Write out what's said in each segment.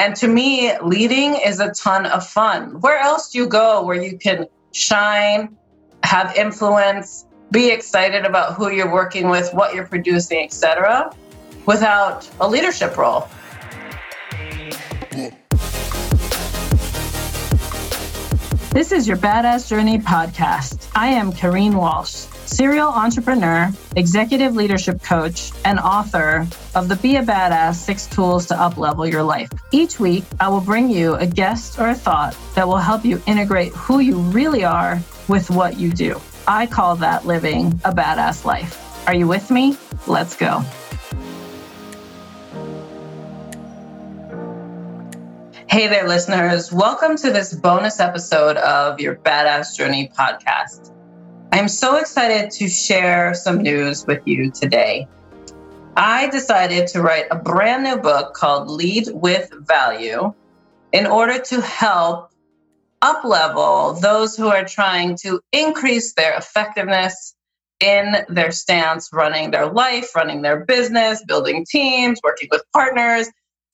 And to me, leading is a ton of fun. Where else do you go where you can shine, have influence, be excited about who you're working with, what you're producing, etc., without a leadership role? This is your Badass Journey podcast. I am Kareen Walsh serial entrepreneur, executive leadership coach, and author of the Be a Badass Six Tools to Uplevel Your Life. Each week, I will bring you a guest or a thought that will help you integrate who you really are with what you do. I call that living a badass life. Are you with me? Let's go. Hey there, listeners. Welcome to this bonus episode of your Badass Journey podcast. I'm so excited to share some news with you today. I decided to write a brand new book called Lead with Value in order to help uplevel those who are trying to increase their effectiveness in their stance running their life, running their business, building teams, working with partners,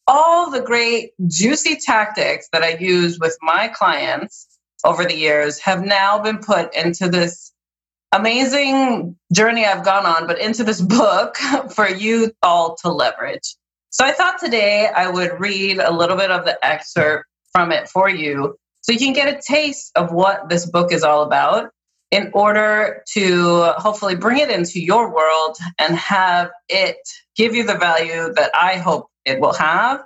all the great juicy tactics that I use with my clients over the years have now been put into this amazing journey I've gone on, but into this book for you all to leverage. So I thought today I would read a little bit of the excerpt from it for you so you can get a taste of what this book is all about in order to hopefully bring it into your world and have it give you the value that I hope it will have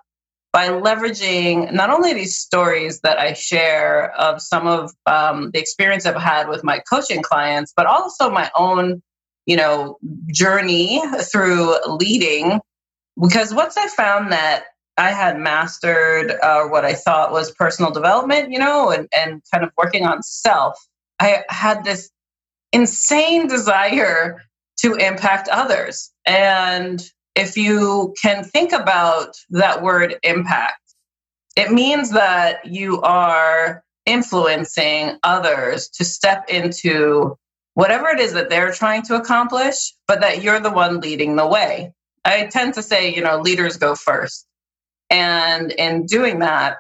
by leveraging not only these stories that I share of some of um, the experience I've had with my coaching clients, but also my own, you know, journey through leading. Because once I found that I had mastered uh, what I thought was personal development, you know, and, and kind of working on self, I had this insane desire to impact others. And if you can think about that word impact, it means that you are influencing others to step into whatever it is that they're trying to accomplish, but that you're the one leading the way. I tend to say, you know, leaders go first. And in doing that,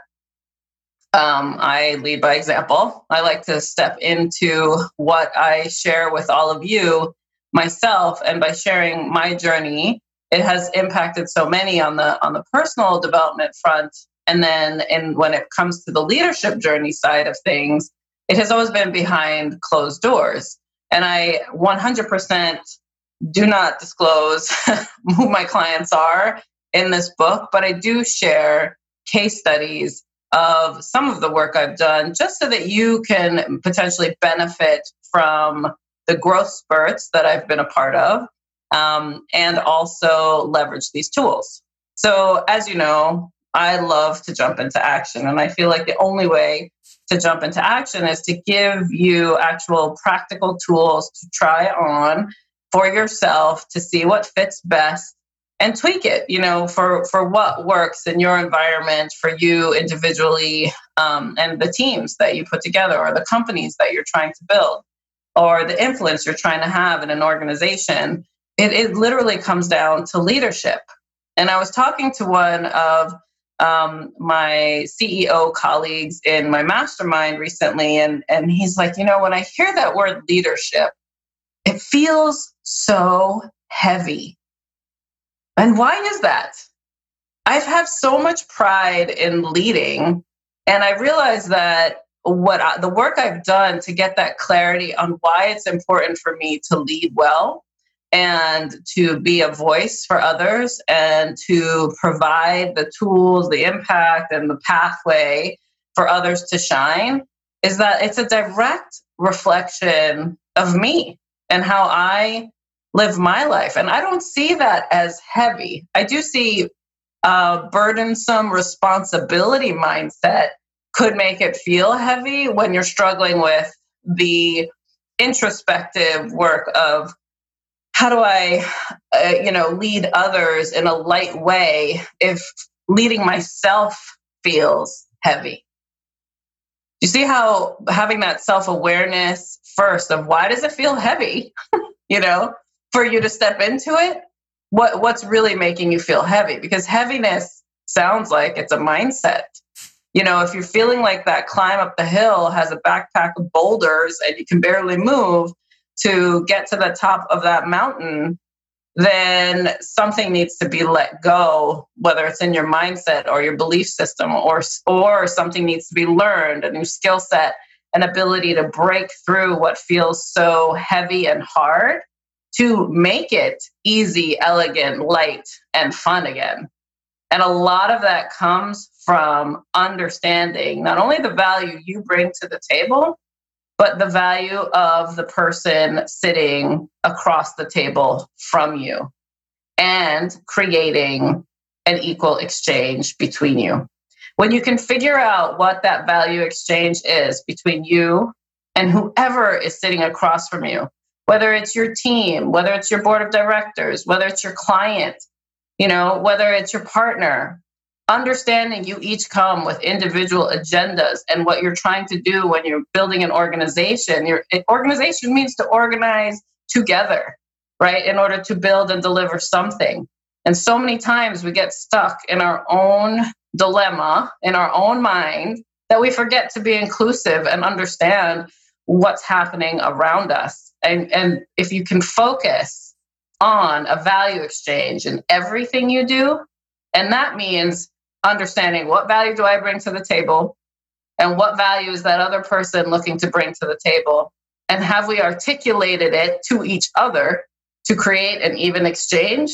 um, I lead by example. I like to step into what I share with all of you myself. And by sharing my journey, it has impacted so many on the on the personal development front. And then in when it comes to the leadership journey side of things it has always been behind closed doors. And i 100% do not disclose who my clients are in this book but i do share case studies of some of the work i've done just so that you can potentially benefit from the growth spurts that i've been a part of um, and also leverage these tools. So, as you know, I love to jump into action. And I feel like the only way to jump into action is to give you actual practical tools to try on for yourself to see what fits best and tweak it you know for for what works in your environment for you individually um, and the teams that you put together or the companies that you're trying to build or the influence you're trying to have in an organization it, it literally comes down to leadership. And I was talking to one of um, my CEO colleagues in my mastermind recently, and, and he's like, you know, when I hear that word leadership, it feels so heavy. And why is that? I've had so much pride in leading, and I realized that what I, the work I've done to get that clarity on why it's important for me to lead well and to be a voice for others and to provide the tools, the impact, and the pathway for others to shine is that it's a direct reflection of me and how I live my life. And I don't see that as heavy. I do see a burdensome responsibility mindset could make it feel heavy when you're struggling with the introspective work of how do I, uh, you know, lead others in a light way if leading myself feels heavy? You see how having that self awareness first of why does it feel heavy, you know, for you to step into it? What what's really making you feel heavy? Because heaviness sounds like it's a mindset. You know, if you're feeling like that climb up the hill has a backpack of boulders and you can barely move to get to the top of that mountain, then something needs to be let go, whether it's in your mindset or your belief system, or, or something needs to be learned, a new skill set, an ability to break through what feels so heavy and hard to make it easy, elegant, light, and fun again. And a lot of that comes from understanding not only the value you bring to the table, but the value of the person sitting across the table from you and creating an equal exchange between you. When you can figure out what that value exchange is between you and whoever is sitting across from you, whether it's your team, whether it's your board of directors, whether it's your client, you know, whether it's your partner, understanding you each come with individual agendas and what you're trying to do when you're building an organization. Your organization means to organize together, right, in order to build and deliver something. And so many times we get stuck in our own dilemma, in our own mind, that we forget to be inclusive and understand what's happening around us. And, and if you can focus on a value exchange in everything you do, and that means understanding what value do I bring to the table and what value is that other person looking to bring to the table? And have we articulated it to each other to create an even exchange?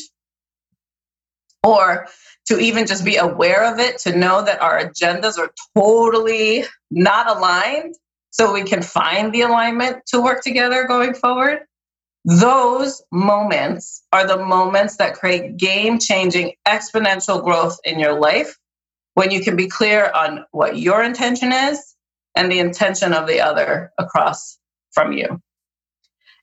Or to even just be aware of it, to know that our agendas are totally not aligned so we can find the alignment to work together going forward. Those moments are the moments that create game changing exponential growth in your life when you can be clear on what your intention is and the intention of the other across from you.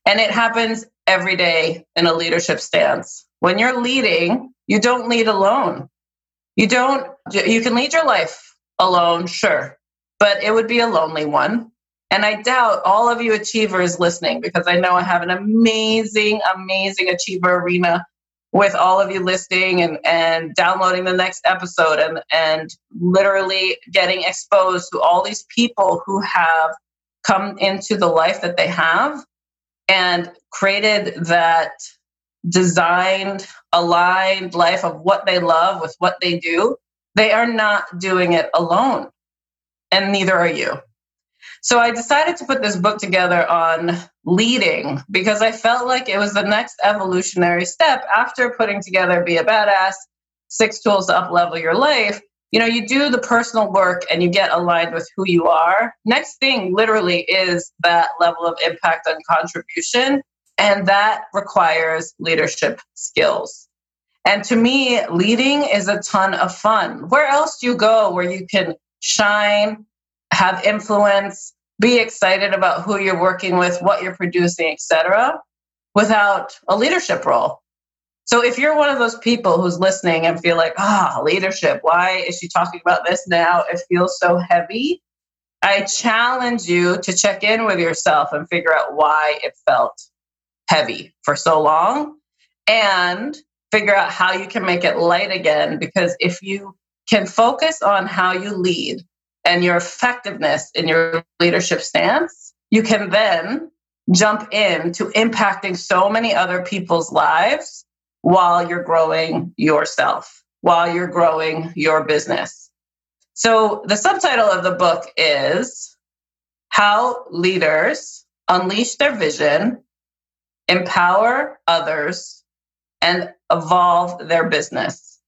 And it happens every day in a leadership stance. When you're leading, you don't lead alone. You don't, you can lead your life alone, sure, but it would be a lonely one. And I doubt all of you achievers listening, because I know I have an amazing, amazing achiever arena with all of you listening and, and downloading the next episode and, and literally getting exposed to all these people who have come into the life that they have and created that designed, aligned life of what they love with what they do. They are not doing it alone. And neither are you. So I decided to put this book together on leading because I felt like it was the next evolutionary step after putting together Be a Badass, six tools to uplevel your life. You know, you do the personal work and you get aligned with who you are. Next thing, literally, is that level of impact and contribution. And that requires leadership skills. And to me, leading is a ton of fun. Where else do you go where you can shine, have influence, be excited about who you're working with, what you're producing, etc., without a leadership role. So if you're one of those people who's listening and feel like, ah, oh, leadership, why is she talking about this now? It feels so heavy. I challenge you to check in with yourself and figure out why it felt heavy for so long and figure out how you can make it light again. Because if you can focus on how you lead and your effectiveness in your leadership stance, you can then jump into impacting so many other people's lives while you're growing yourself, while you're growing your business. So, the subtitle of the book is How Leaders Unleash Their Vision, Empower Others, and Evolve Their Business.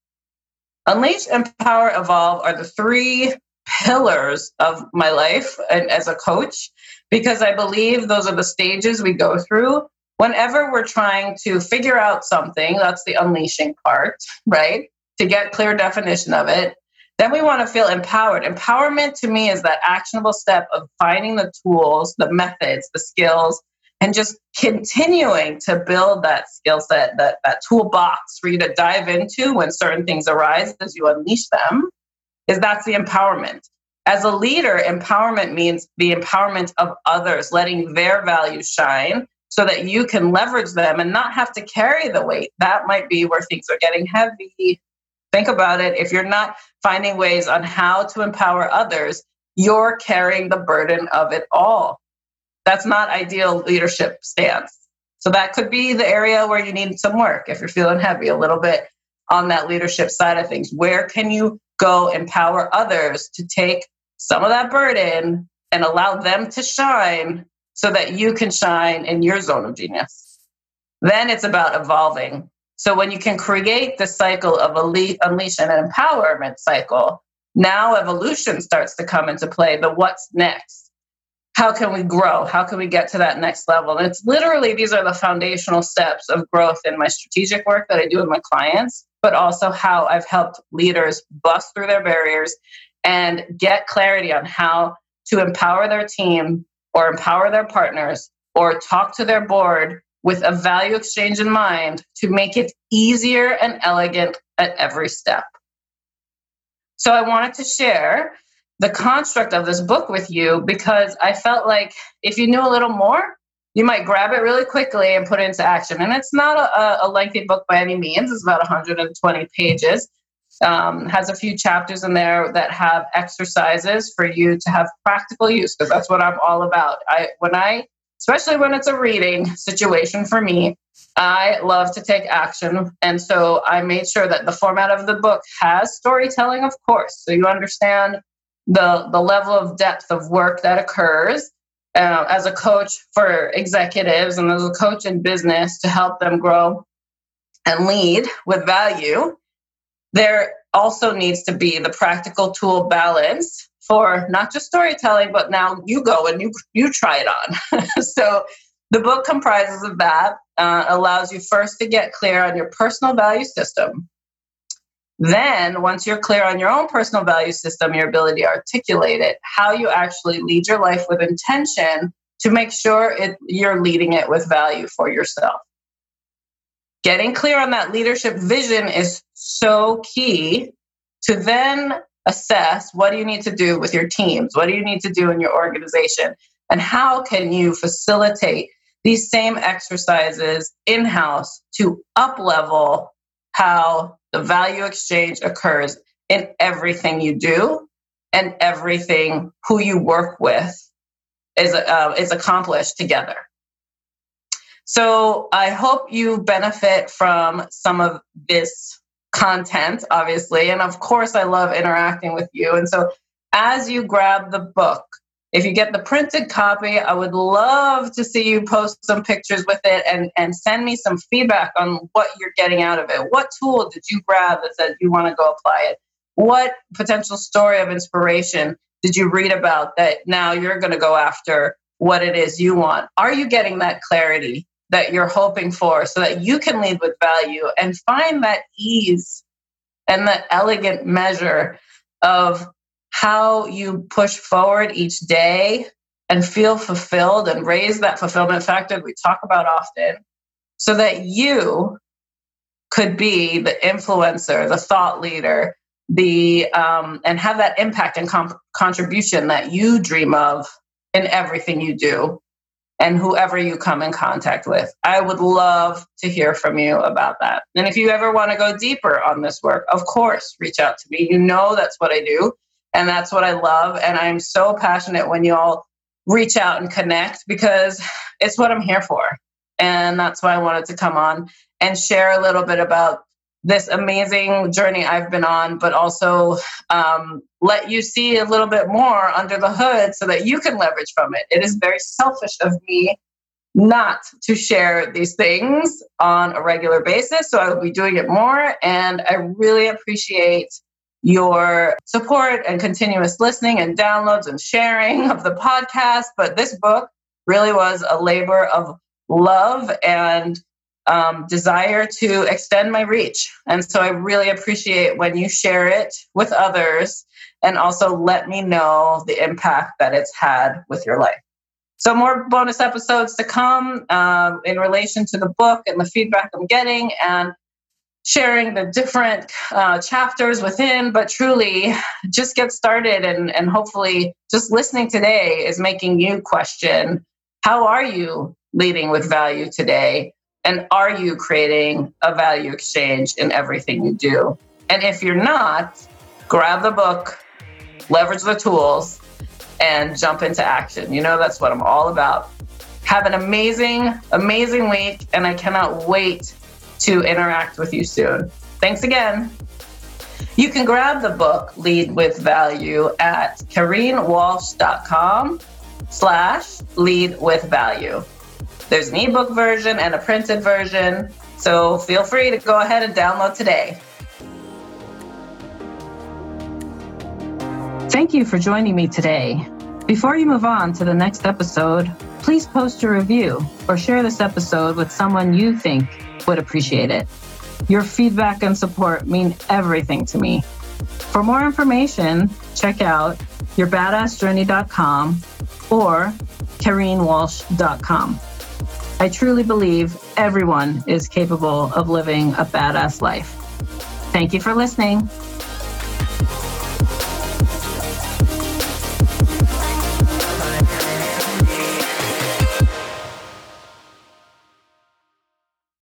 Unleash, Empower, Evolve are the three pillars of my life and as a coach because I believe those are the stages we go through whenever we're trying to figure out something. That's the unleashing part, right? To get clear definition of it. Then we want to feel empowered. Empowerment to me is that actionable step of finding the tools, the methods, the skills, and just continuing to build that skill set, that, that toolbox for you to dive into when certain things arise as you unleash them is that's the empowerment. As a leader, empowerment means the empowerment of others, letting their values shine so that you can leverage them and not have to carry the weight. That might be where things are getting heavy. Think about it. If you're not finding ways on how to empower others, you're carrying the burden of it all. That's not ideal leadership stance. So that could be the area where you need some work if you're feeling heavy a little bit on that leadership side of things. Where can you go empower others to take some of that burden and allow them to shine so that you can shine in your zone of genius? Then it's about evolving. So when you can create the cycle of elite, unleash and empowerment cycle, now evolution starts to come into play. The what's next? How can we grow? How can we get to that next level? And it's literally these are the foundational steps of growth in my strategic work that I do with my clients, but also how I've helped leaders bust through their barriers and get clarity on how to empower their team or empower their partners or talk to their board with a value exchange in mind to make it easier and elegant at every step. So I wanted to share the construct of this book with you because I felt like if you knew a little more, you might grab it really quickly and put it into action. And it's not a, a lengthy book by any means, it's about 120 pages. Um, has a few chapters in there that have exercises for you to have practical use because that's what I'm all about. I when I especially when it's a reading situation for me. I love to take action. And so I made sure that the format of the book has storytelling, of course. So you understand the, the level of depth of work that occurs uh, as a coach for executives and as a coach in business to help them grow and lead with value. There also needs to be the practical tool balance for not just storytelling, but now you go and you you try it on. so the book comprises of that. Uh, allows you first to get clear on your personal value system. Then, once you're clear on your own personal value system, your ability to articulate it, how you actually lead your life with intention to make sure it, you're leading it with value for yourself. Getting clear on that leadership vision is so key to then assess what do you need to do with your teams? What do you need to do in your organization? And how can you facilitate these same exercises in house to up level how the value exchange occurs in everything you do and everything who you work with is, uh, is accomplished together. So I hope you benefit from some of this content, obviously. And of course, I love interacting with you. And so, as you grab the book, if you get the printed copy, I would love to see you post some pictures with it and, and send me some feedback on what you're getting out of it. What tool did you grab that said you want to go apply it? What potential story of inspiration did you read about that now you're going to go after what it is you want? Are you getting that clarity? that you're hoping for so that you can lead with value and find that ease and that elegant measure of how you push forward each day and feel fulfilled and raise that fulfillment factor we talk about often so that you could be the influencer the thought leader the um, and have that impact and comp- contribution that you dream of in everything you do and whoever you come in contact with. I would love to hear from you about that. And if you ever want to go deeper on this work, of course, reach out to me. You know that's what I do and that's what I love. And I'm so passionate when you all reach out and connect because it's what I'm here for. And that's why I wanted to come on and share a little bit about this amazing journey I've been on, but also um, let you see a little bit more under the hood so that you can leverage from it. It is very selfish of me not to share these things on a regular basis. So I will be doing it more. And I really appreciate your support and continuous listening and downloads and sharing of the podcast. But this book really was a labor of love and um, desire to extend my reach. And so I really appreciate when you share it with others and also let me know the impact that it's had with your life. So, more bonus episodes to come um, in relation to the book and the feedback I'm getting and sharing the different uh, chapters within. But truly, just get started and, and hopefully, just listening today is making you question how are you leading with value today? And are you creating a value exchange in everything you do? And if you're not, grab the book, leverage the tools, and jump into action. You know, that's what I'm all about. Have an amazing, amazing week, and I cannot wait to interact with you soon. Thanks again. You can grab the book Lead with Value at kareenwalsh.com slash lead with value. There's an ebook version and a printed version, so feel free to go ahead and download today. Thank you for joining me today. Before you move on to the next episode, please post a review or share this episode with someone you think would appreciate it. Your feedback and support mean everything to me. For more information, check out yourbadassjourney.com or kareenwalsh.com. I truly believe everyone is capable of living a badass life. Thank you for listening.